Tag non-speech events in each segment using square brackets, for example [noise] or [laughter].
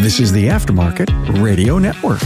This is the Aftermarket Radio Network.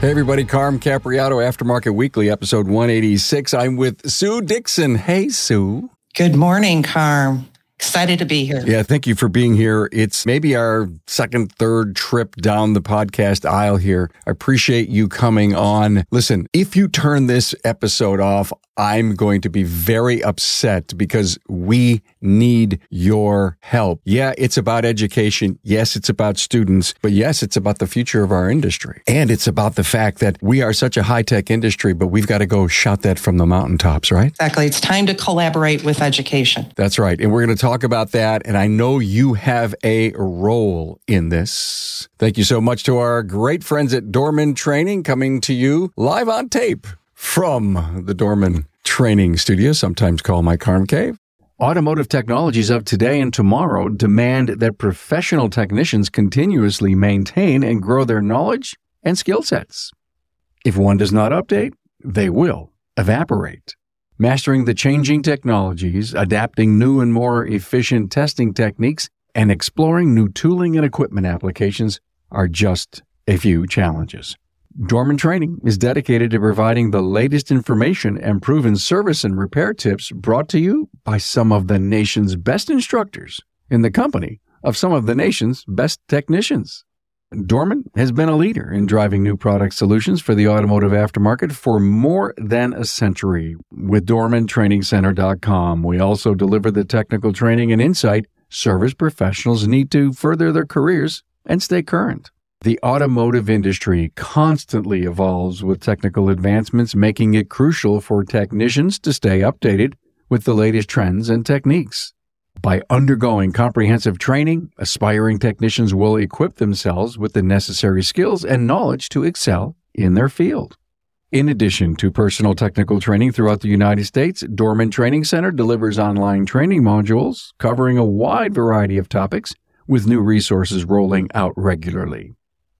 Hey, everybody, Carm Capriotto, Aftermarket Weekly, episode 186. I'm with Sue Dixon. Hey, Sue. Good morning, Carm. Excited to be here. Yeah, thank you for being here. It's maybe our second, third trip down the podcast aisle here. I appreciate you coming on. Listen, if you turn this episode off, I'm going to be very upset because we need your help. Yeah, it's about education. Yes, it's about students, but yes, it's about the future of our industry. And it's about the fact that we are such a high tech industry, but we've got to go shout that from the mountaintops, right? Exactly. It's time to collaborate with education. That's right. And we're going to talk about that. And I know you have a role in this. Thank you so much to our great friends at Dorman Training coming to you live on tape from the Dorman Training Studio, sometimes called my Carm Cave. Automotive technologies of today and tomorrow demand that professional technicians continuously maintain and grow their knowledge and skill sets. If one does not update, they will evaporate. Mastering the changing technologies, adapting new and more efficient testing techniques, and exploring new tooling and equipment applications are just a few challenges. Dorman Training is dedicated to providing the latest information and proven service and repair tips brought to you by some of the nation's best instructors in the company of some of the nation's best technicians. Dorman has been a leader in driving new product solutions for the automotive aftermarket for more than a century. With DormanTrainingCenter.com, we also deliver the technical training and insight service professionals need to further their careers and stay current. The automotive industry constantly evolves with technical advancements, making it crucial for technicians to stay updated with the latest trends and techniques. By undergoing comprehensive training, aspiring technicians will equip themselves with the necessary skills and knowledge to excel in their field. In addition to personal technical training throughout the United States, Dorman Training Center delivers online training modules covering a wide variety of topics with new resources rolling out regularly.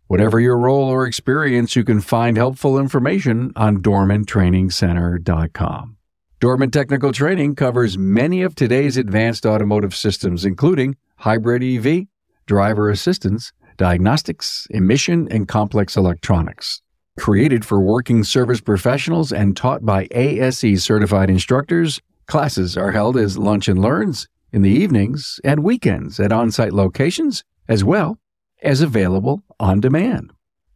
Whatever your role or experience, you can find helpful information on DormanTrainingCenter.com. Dorman Technical Training covers many of today's advanced automotive systems, including hybrid EV, driver assistance, diagnostics, emission, and complex electronics. Created for working service professionals and taught by ASE certified instructors, classes are held as lunch and learns in the evenings and weekends at on site locations, as well as available on demand.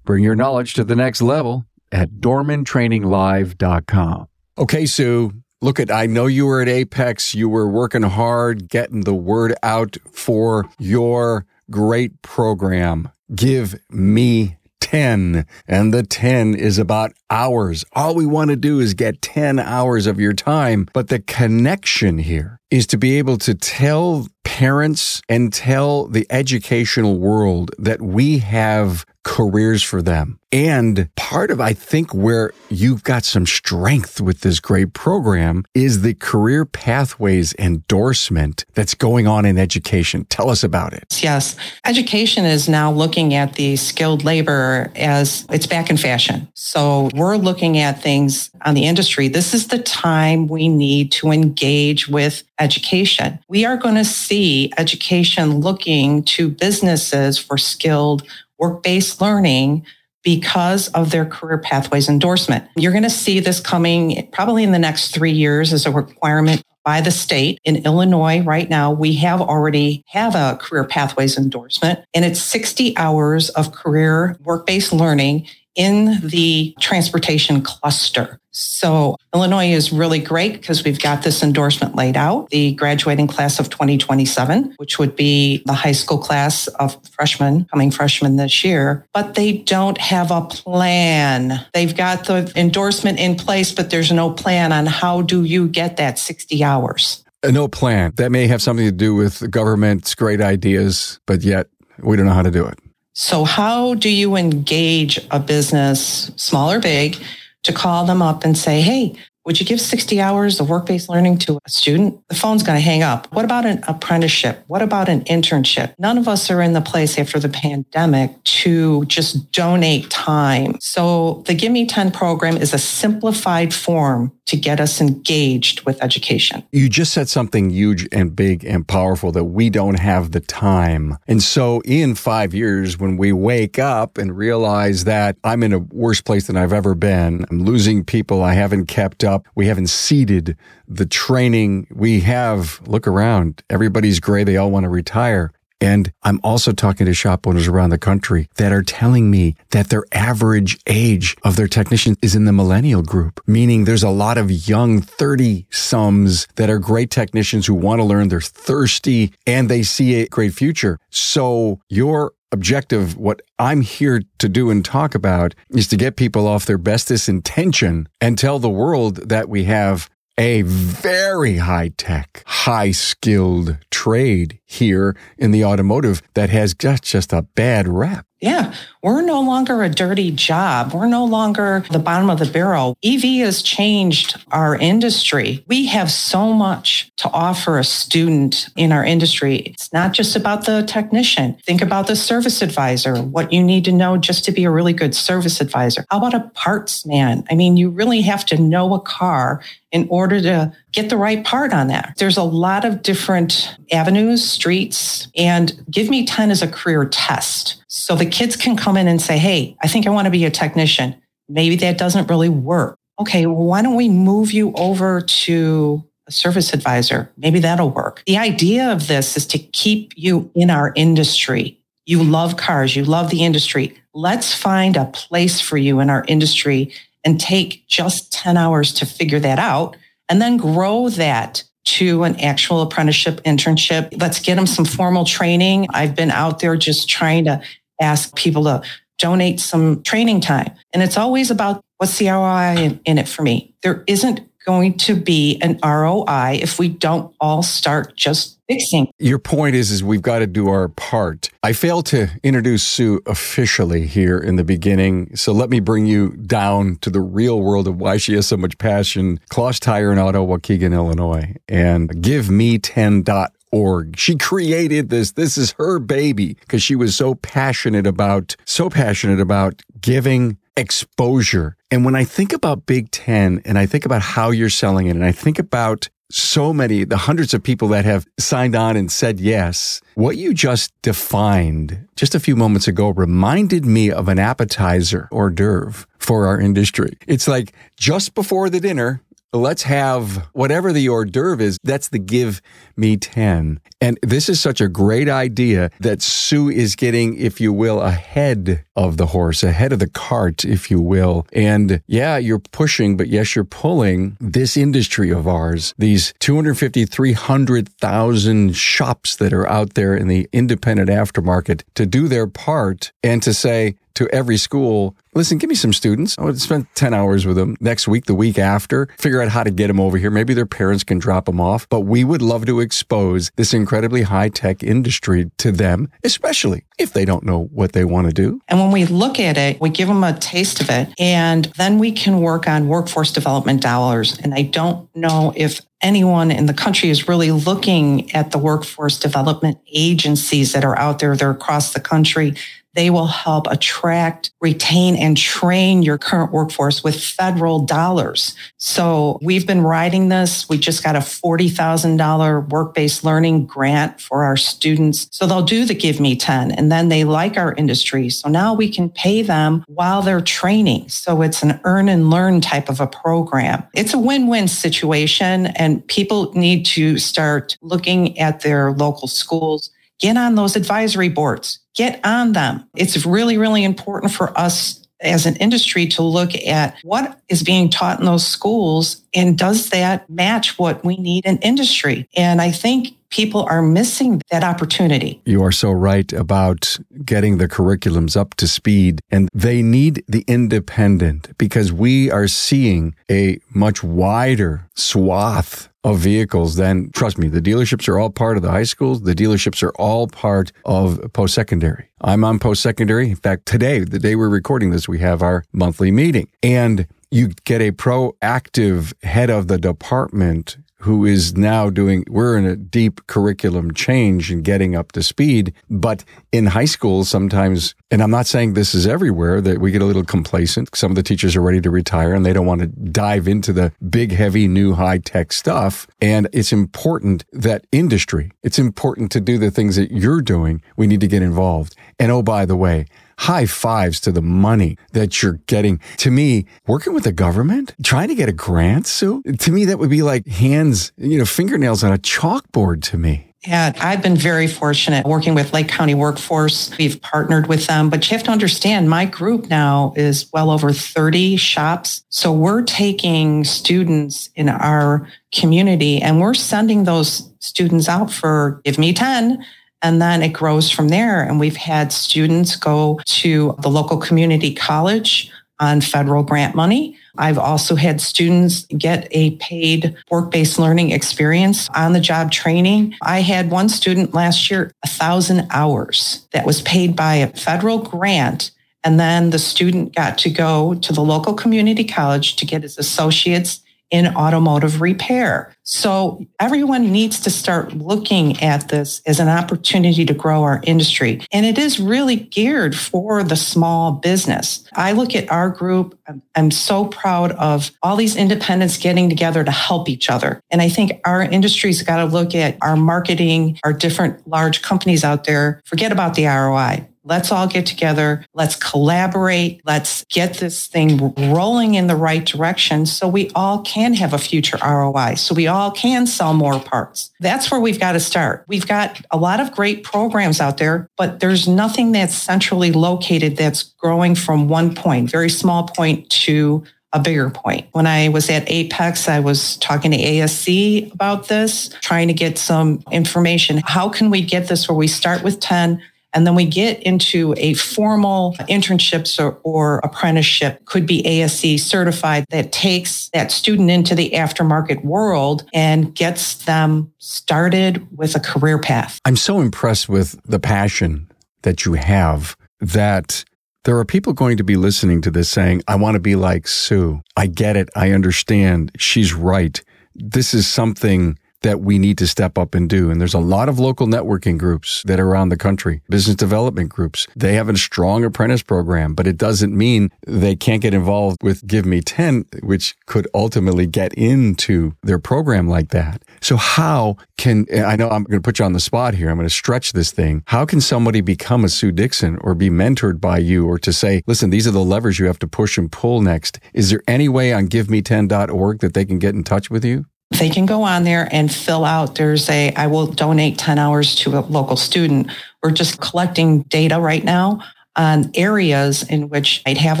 Bring your knowledge to the next level at dormantraininglive.com. Okay, Sue, look at I know you were at AAPEX, you were working hard getting the word out for your great program. Give me 10 and the 10 is about hours. All we want to do is get 10 hours of your time, but the connection here is to be able to tell parents and tell the educational world that we have careers for them. And part of, I think, where you've got some strength with this great program is the career pathways endorsement that's going on in education. Tell us about it. Yes. Education is now looking at the skilled labor as it's back in fashion. So we're looking at things on the industry. This is the time we need to engage with education. We are going to see education looking to businesses for skilled work-based learning because of their career pathways endorsement. You're going to see this coming probably in the next three years as a requirement by the state. In Illinois right now, we have already have a career pathways endorsement and it's 60 hours of career work-based learning in the transportation cluster. So Illinois is really great because we've got this endorsement laid out. The graduating class of 2027, which would be the high school class of freshmen, coming freshmen this year, but they don't have a plan. They've got the endorsement in place, but there's no plan on how do you get that 60 hours. Uh, no plan. That may have something to do with the government's great ideas, but yet we don't know how to do it. So, how do you engage a business, small or big, to call them up and say, hey, Would you give 60 hours of work based learning to a student? The phone's going to hang up. What about an apprenticeship? What about an internship? None of us are in the place after the pandemic to just donate time. So the Give Me 10 program is a simplified form to get us engaged with education. You just said something huge and big and powerful that we don't have the time. And so in five years, when we wake up and realize that I'm in a worse place than I've ever been, I'm losing people I haven't kept up up. We haven't seeded the training. We have, look around, everybody's gray. They all want to retire. And I'm also talking to shop owners around the country that are telling me that their average age of their technicians is in the millennial group, meaning there's a lot of young 30 sums that are great technicians who want to learn. They're thirsty and they see a great future. So your objective, what I'm here to do and talk about is to get people off their bestest intention and tell the world that we have a very high tech, high skilled trade here in the automotive that has just, just a bad rep. Yeah, we're no longer a dirty job. We're no longer the bottom of the barrel. EV has changed our industry. We have so much to offer a student in our industry. It's not just about the technician. Think about the service advisor, what you need to know just to be a really good service advisor. How about a parts man? I mean, you really have to know a car in order to get the right part on that. There's a lot of different avenues, streets, and Give Me 10 as a career test. So the kids can come in and say, Hey, I think I want to be a technician. Maybe that doesn't really work. Okay, well, why don't we move you over to a service advisor? Maybe that'll work. The idea of this is to keep you in our industry. You love cars, you love the industry. Let's find a place for you in our industry and take just 10 hours to figure that out and then grow that to an actual apprenticeship internship. Let's get them some formal training. I've been out there just trying to ask people to donate some training time. And it's always about what's the ROI in, in it for me? There isn't going to be an ROI if we don't all start just fixing. Your point is, is we've got to do our part. I failed to introduce Sue officially here in the beginning. So let me bring you down to the real world of why she has so much passion. Closs Tire in Auto, Waukegan, Illinois, and GiveMe10.org org. She created this. This is her baby because she was so passionate about, so passionate about giving exposure. And when I think about Big Ten and I think about how you're selling it and I think about so many, the hundreds of people that have signed on and said yes, what you just defined just a few moments ago reminded me of an appetizer hors d'oeuvre for our industry. It's like just before the dinner, let's have whatever the hors d'oeuvre is. That's the give me 10. And this is such a great idea that Sue is getting, if you will, ahead of the horse, ahead of the cart, if you will. And yeah, you're pushing, but yes, you're pulling this industry of ours, these 250, 300,000 shops that are out there in the independent aftermarket to do their part and to say, to every school, listen, give me some students. I would spend 10 hours with them next week, the week after, figure out how to get them over here. Maybe their parents can drop them off, but we would love to expose this incredibly high tech industry to them, especially if they don't know what they want to do. And when we look at it, we give them a taste of it, and then we can work on workforce development dollars. And I don't know if anyone in the country is really looking at the workforce development agencies that are out there. They're across the country they will help attract, retain, and train your current workforce with federal dollars. So we've been writing this. We just got a $40,000 work-based learning grant for our students. So they'll do the Give Me 10 and then they like our industry. So now we can pay them while they're training. So it's an earn and learn type of a program. It's a win-win situation and people need to start looking at their local schools get on those advisory boards, get on them. It's really, really important for us as an industry to look at what is being taught in those schools and does that match what we need in industry? And I think people are missing that opportunity. You are so right about getting the curriculums up to speed and they need the independent because we are seeing a much wider swath of vehicles, then trust me, the dealerships are all part of the high schools. The dealerships are all part of post secondary. I'm on post secondary. In fact, today, the day we're recording this, we have our monthly meeting. And you get a proactive head of the department who is now doing, we're in a deep curriculum change and getting up to speed. But in high school, sometimes, and I'm not saying this is everywhere, that we get a little complacent. Some of the teachers are ready to retire and they don't want to dive into the big, heavy, new high tech stuff. And it's important that industry, it's important to do the things that you're doing. We need to get involved. And oh, by the way, high fives to the money that you're getting. To me, working with the government, trying to get a grant, Sue, to me, that would be like hands, you know, fingernails on a chalkboard to me. Yeah, I've been very fortunate working with Lake County Workforce. We've partnered with them, but you have to understand my group now is well over 30 shops. So we're taking students in our community and we're sending those students out for give me 10 and then it grows from there. And we've had students go to the local community college on federal grant money. I've also had students get a paid work based learning experience on the job training. I had one student last year, a thousand hours that was paid by a federal grant. And then the student got to go to the local community college to get his associate's in automotive repair. So everyone needs to start looking at this as an opportunity to grow our industry. And it is really geared for the small business. I look at our group. I'm so proud of all these independents getting together to help each other. And I think our industry's got to look at our marketing, our different large companies out there. Forget about the ROI. Let's all get together. Let's collaborate. Let's get this thing rolling in the right direction so we all can have a future ROI, so we all can sell more parts. That's where we've got to start. We've got a lot of great programs out there, but there's nothing that's centrally located that's growing from one point, very small point to a bigger point. When I was at AAPEX, I was talking to ASE about this, trying to get some information. How can we get this where we start with 10, and then we get into a formal internships or, or, apprenticeship, could be ASE certified, that takes that student into the aftermarket world and gets them started with a career path. I'm so impressed with the passion that you have that there are people going to be listening to this saying, I want to be like Sue. I get it. I understand. She's right. This is something that we need to step up and do. And there's a lot of local networking groups that are around the country, business development groups. They have a strong apprentice program, but it doesn't mean they can't get involved with Give Me 10, which could ultimately get into their program like that. So how can, I know I'm going to put you on the spot here. I'm going to stretch this thing. How can somebody become a Sue Dixon or be mentored by you or to say, listen, these are the levers you have to push and pull next? Is there any way on giveme10.org that they can get in touch with you? They can go on there and fill out. There's a, I will donate 10 hours to a local student. We're just collecting data right now on areas in which I'd have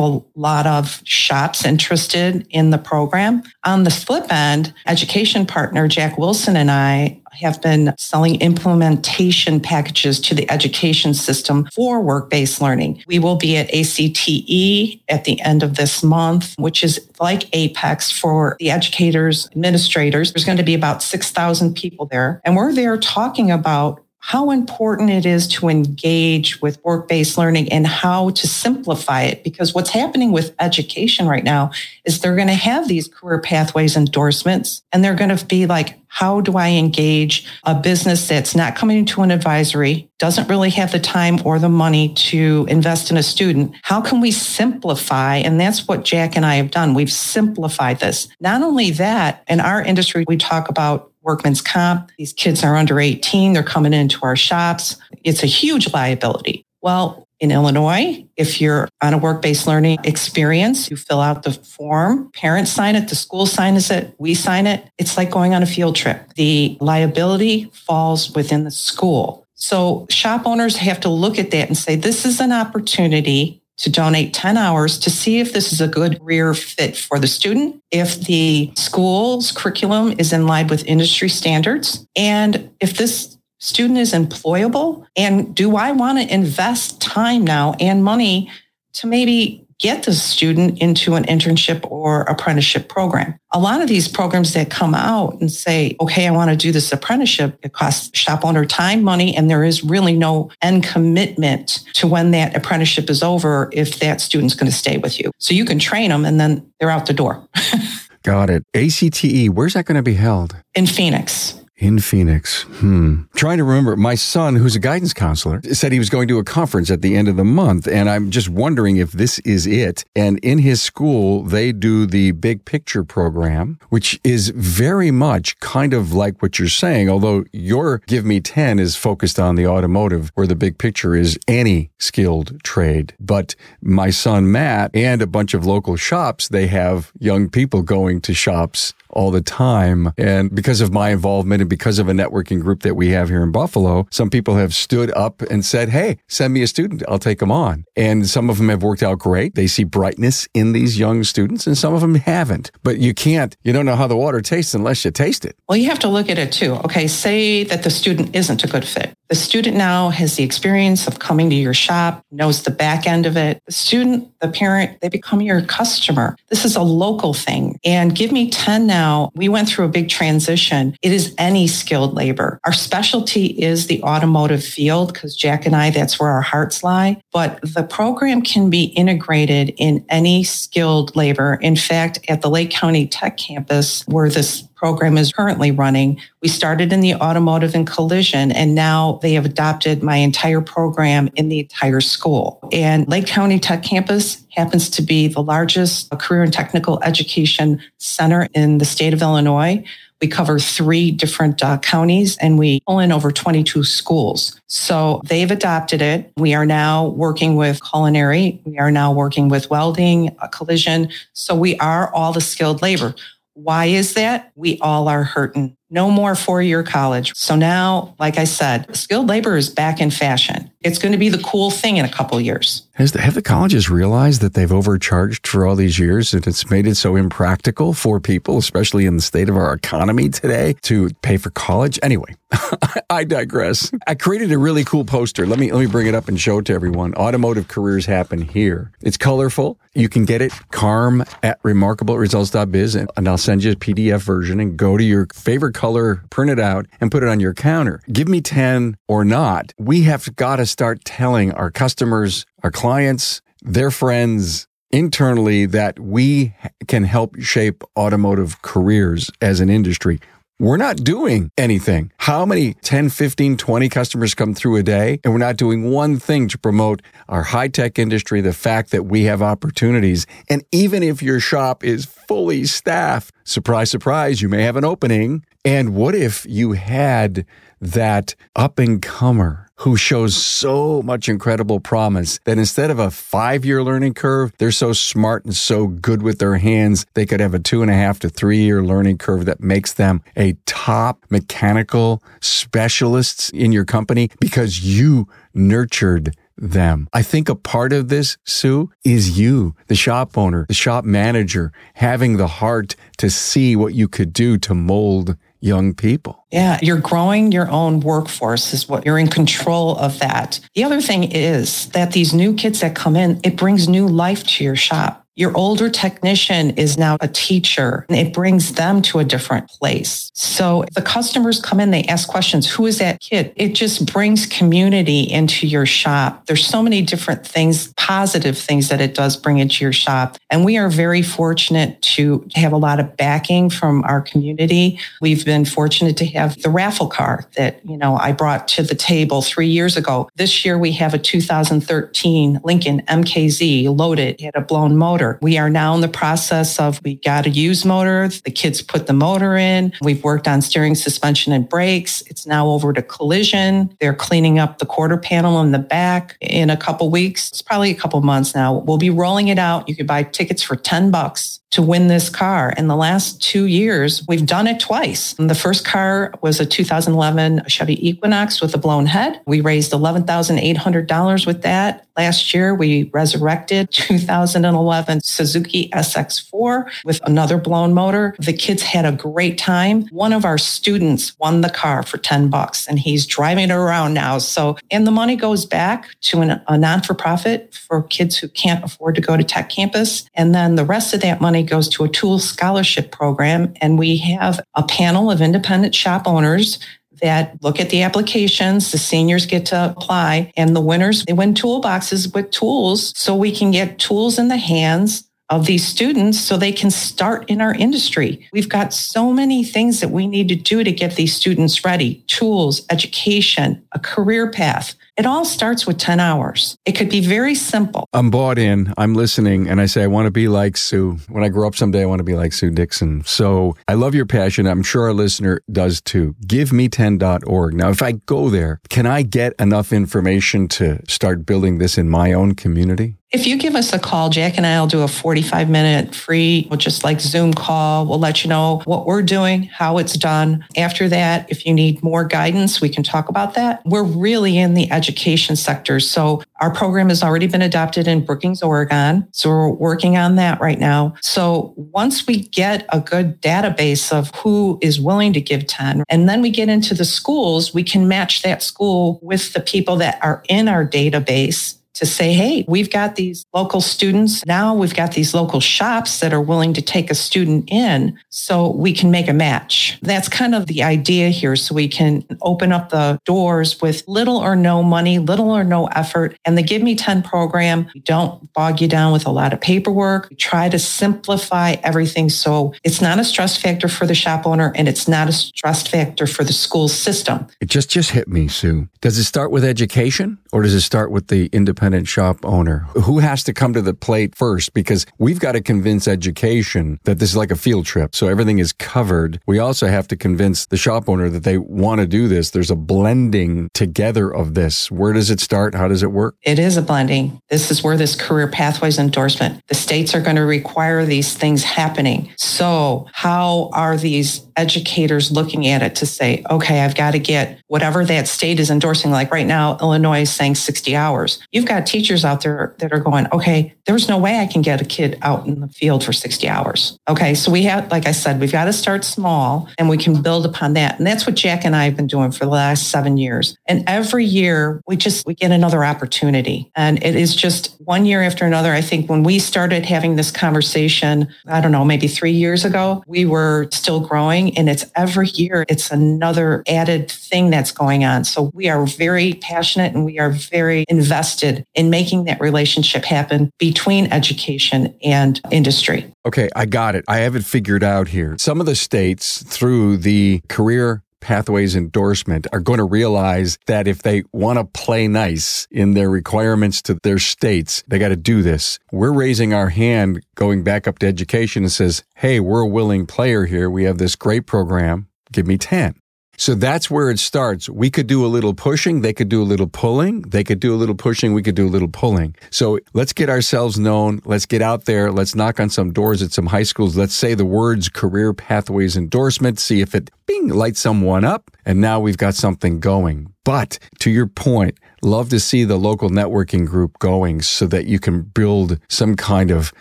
a lot of shops interested in the program. On the flip end, education partner Jack Wilson and I have been selling implementation packages to the education system for work based learning. We will be at ACTE at the end of this month, which is like AAPEX for the educators, administrators. There's going to be about 6,000 people there. And we're there talking about how important it is to engage with work based learning and how to simplify it. Because what's happening with education right now is they're going to have these career pathways endorsements and they're going to be like, how do I engage a business that's not coming into an advisory, doesn't really have the time or the money to invest in a student? How can we simplify? And that's what Jack and I have done. We've simplified this. Not only that, in our industry, we talk about workman's comp. These kids are under 18. They're coming into our shops. It's a huge liability. Well, in Illinois, if you're on a work based learning experience, you fill out the form, parents sign it, the school signs it, we sign it. It's like going on a field trip. The liability falls within the school. So shop owners have to look at that and say, this is an opportunity to donate 10 hours to see if this is a good career fit for the student, if the school's curriculum is in line with industry standards, and if this student is employable. And do I want to invest time now and money to maybe get the student into an internship or apprenticeship program. A lot of these programs that come out and say, okay, I want to do this apprenticeship, it costs shop owner time, money, and there is really no end commitment to when that apprenticeship is over if that student's going to stay with you. So you can train them and then they're out the door. [laughs] Got it. ACTE, where's that going to be held? In Phoenix. In Phoenix. Hmm. Trying to remember, my son, who's a guidance counselor, said he was going to a conference at the end of the month. And I'm just wondering if this is it. And in his school, they do the big picture program, which is very much kind of like what you're saying, although your Give Me 10 is focused on the automotive, where the big picture is any skilled trade. But my son, Matt, and a bunch of local shops, they have young people going to shops all the time. And because of my involvement and because of a networking group that we have here in Buffalo, some people have stood up and said, Hey, send me a student. I'll take them on. And some of them have worked out great. They see brightness in these young students and some of them haven't. But you can't, you don't know how the water tastes unless you taste it. Well, you have to look at it too. Okay. Say that the student isn't a good fit. The student now has the experience of coming to your shop, knows the back end of it. The student, the parent, they become your customer. This is a local thing. And Give Me 10 now, we went through a big transition. It is any skilled labor. Our specialty is the automotive field because Jack and I, that's where our hearts lie. But the program can be integrated in any skilled labor. In fact, at the Lake County Tech campus, where this program is currently running. We started in the automotive and collision, and now they have adopted my entire program in the entire school. And Lake County Tech Campus happens to be the largest career and technical education center in the state of Illinois. We cover three different uh, counties and we pull in over 22 schools. So they've adopted it. We are now working with culinary. We are now working with welding, uh, collision. So we are all the skilled labor. Why is that? We all are hurting. No more four year college. So now, like I said, skilled labor is back in fashion. It's going to be the cool thing in a couple years. The, have the colleges realized that they've overcharged for all these years and it's made it so impractical for people, especially in the state of our economy today, to pay for college? Anyway, [laughs] I digress. I created a really cool poster. Let me let me bring it up and show it to everyone. Automotive careers happen here. It's colorful. You can get it carm at remarkableresults.biz and, and I'll send you a PDF version and go to your favorite color, print it out, and put it on your counter. Give me 10 or not. We have got to start telling our customers, our clients, their friends, internally that we can help shape automotive careers as an industry. We're not doing anything. How many 10, 15, 20 customers come through a day and we're not doing one thing to promote our high tech industry, the fact that we have opportunities. And even if your shop is fully staffed, surprise, surprise, you may have an opening. And what if you had that up and comer who shows so much incredible promise that instead of a five year learning curve, they're so smart and so good with their hands, they could have a two and a half to three year learning curve that makes them a top mechanical specialists in your company because you nurtured them. I think a part of this, Sue, is you, the shop owner, the shop manager, having the heart to see what you could do to mold young people. Yeah, you're growing your own workforce is what you're in control of that. The other thing is that these new kids that come in, it brings new life to your shop. Your older technician is now a teacher and it brings them to a different place. So the customers come in, they ask questions. Who is that kid? It just brings community into your shop. There's so many different things, positive things that it does bring into your shop. And we are very fortunate to have a lot of backing from our community. We've been fortunate to have the raffle car that, you know, I brought to the table three years ago. This year we have a 2013 Lincoln MKZ loaded. It had a blown motor motor. We are now in the process of we got a used motor. The kids put the motor in. We've worked on steering, suspension, and brakes. It's now over to collision. They're cleaning up the quarter panel in the back in a couple weeks. It's probably a couple months now. We'll be rolling it out. You could buy tickets for 10 bucks to win this car. In the last two years, we've done it twice. The first car was a 2011 Chevy Equinox with a blown head. We raised $11,800 with that. Last year, we resurrected 2011 Suzuki SX4 with another blown motor. The kids had a great time. One of our students won the car for 10 bucks and he's driving it around now. So, and the money goes back to an, a non for profit for kids who can't afford to go to tech campus. And then the rest of that money goes to a tool scholarship program. And we have a panel of independent shop owners that look at the applications. The seniors get to apply and the winners, they win toolboxes with tools so we can get tools in the hands of these students so they can start in our industry. We've got so many things that we need to do to get these students ready tools, education, a career path. It all starts with 10 hours. It could be very simple. I'm bought in. I'm listening and I say, I want to be like Sue. When I grow up someday, I want to be like Sue Dixon. So I love your passion. I'm sure our listener does too. GiveMe10.org. Now, if I go there, can I get enough information to start building this in my own community? If you give us a call, Jack and I will do a 45 minute free, just like Zoom call. We'll let you know what we're doing, how it's done. After that, if you need more guidance, we can talk about that. We're really in the education sector. So our program has already been adopted in Brookings, Oregon. So we're working on that right now. So once we get a good database of who is willing to give 10, and then we get into the schools, we can match that school with the people that are in our database to say, hey, we've got these local students. Now we've got these local shops that are willing to take a student in so we can make a match. That's kind of the idea here. So we can open up the doors with little or no money, little or no effort. And the Give Me 10 program, we don't bog you down with a lot of paperwork. We try to simplify everything so it's not a stress factor for the shop owner and it's not a stress factor for the school system. It just just hit me, Sue. Does it start with education or does it start with the independent independent shop owner? Who has to come to the plate first? Because we've got to convince education that this is like a field trip. So everything is covered. We also have to convince the shop owner that they want to do this. There's a blending together of this. Where does it start? How does it work? It is a blending. This is where this career pathways endorsement, the states are going to require these things happening. So how are these educators looking at it to say, okay, I've got to get whatever that state is endorsing. Like right now, Illinois is saying 60 hours. You've got teachers out there that are going, okay, there's no way I can get a kid out in the field for 60 hours. Okay. So we have, like I said, we've got to start small and we can build upon that. And that's what Jack and I have been doing for the last seven years. And every year we just, we get another opportunity. And it is just one year after another. I think when we started having this conversation, I don't know, maybe three years ago, we were still growing and it's every year it's another added thing that's going on. So we are very passionate and we are very invested in making that relationship happen between education and industry. Okay, I got it. I have it figured out here. Some of the states through the career pathways endorsement are going to realize that if they want to play nice in their requirements to their states, they got to do this. We're raising our hand going back up to education and says, Hey, we're a willing player here. We have this great program. Give me 10. So that's where it starts. We could do a little pushing. They could do a little pulling. They could do a little pushing. We could do a little pulling. So let's get ourselves known. Let's get out there. Let's knock on some doors at some high schools. Let's say the words career pathways endorsement. See if it bing lights someone up. And now we've got something going. But to your point, love to see the local networking group going so that you can build some kind of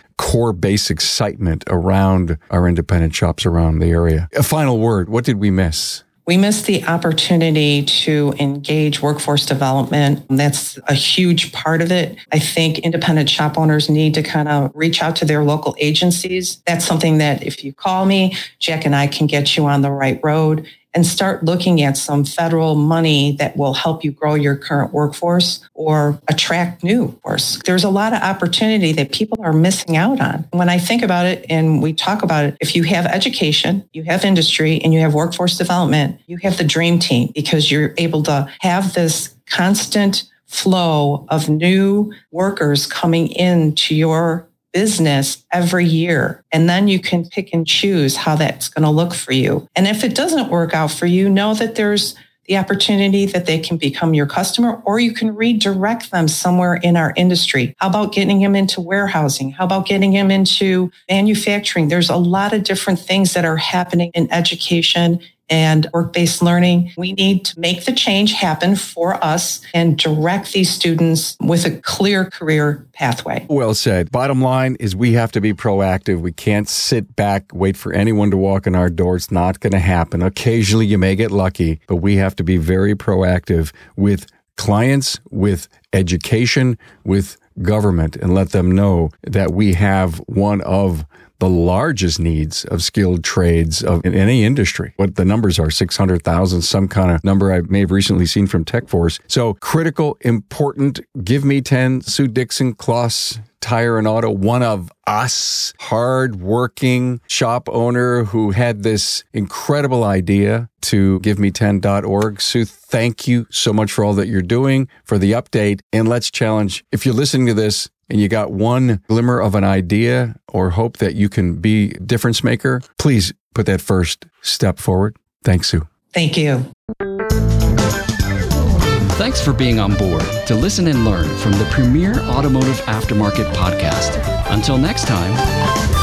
core base excitement around our independent shops around the area. A final word. What did we miss? We missed the opportunity to engage workforce development. That's a huge part of it. I think independent shop owners need to kind of reach out to their local agencies. That's something that if you call me, Jack and I can get you on the right road and start looking at some federal money that will help you grow your current workforce or attract new workforce. There's a lot of opportunity that people are missing out on. When I think about it and we talk about it, if you have education, you have industry, and you have workforce development, you have the dream team because you're able to have this constant flow of new workers coming into your business every year. And then you can pick and choose how that's going to look for you. And if it doesn't work out for you, know that there's the opportunity that they can become your customer or you can redirect them somewhere in our industry. How about getting them into warehousing? How about getting them into manufacturing? There's a lot of different things that are happening in education and work based learning. We need to make the change happen for us and direct these students with a clear career pathway. Well said. Bottom line is we have to be proactive. We can't sit back, wait for anyone to walk in our door. It's not going to happen. Occasionally you may get lucky, but we have to be very proactive with clients, with education, with government, and let them know that we have one of the largest needs of skilled trades of in any industry. What the numbers are, 600,000, some kind of number I may have recently seen from TechForce. So critical, important, give me 10, Sue Dixon, Closs, Tire and Auto, one of us, hard-working shop owner who had this incredible idea to give giveme10.org. Sue, thank you so much for all that you're doing, for the update. And let's challenge, if you're listening to this and you got one glimmer of an idea or hope that you can be difference maker, please put that first step forward. Thanks, Sue. Thank you. Thanks for being on board to listen and learn from the premier automotive aftermarket podcast. Until next time.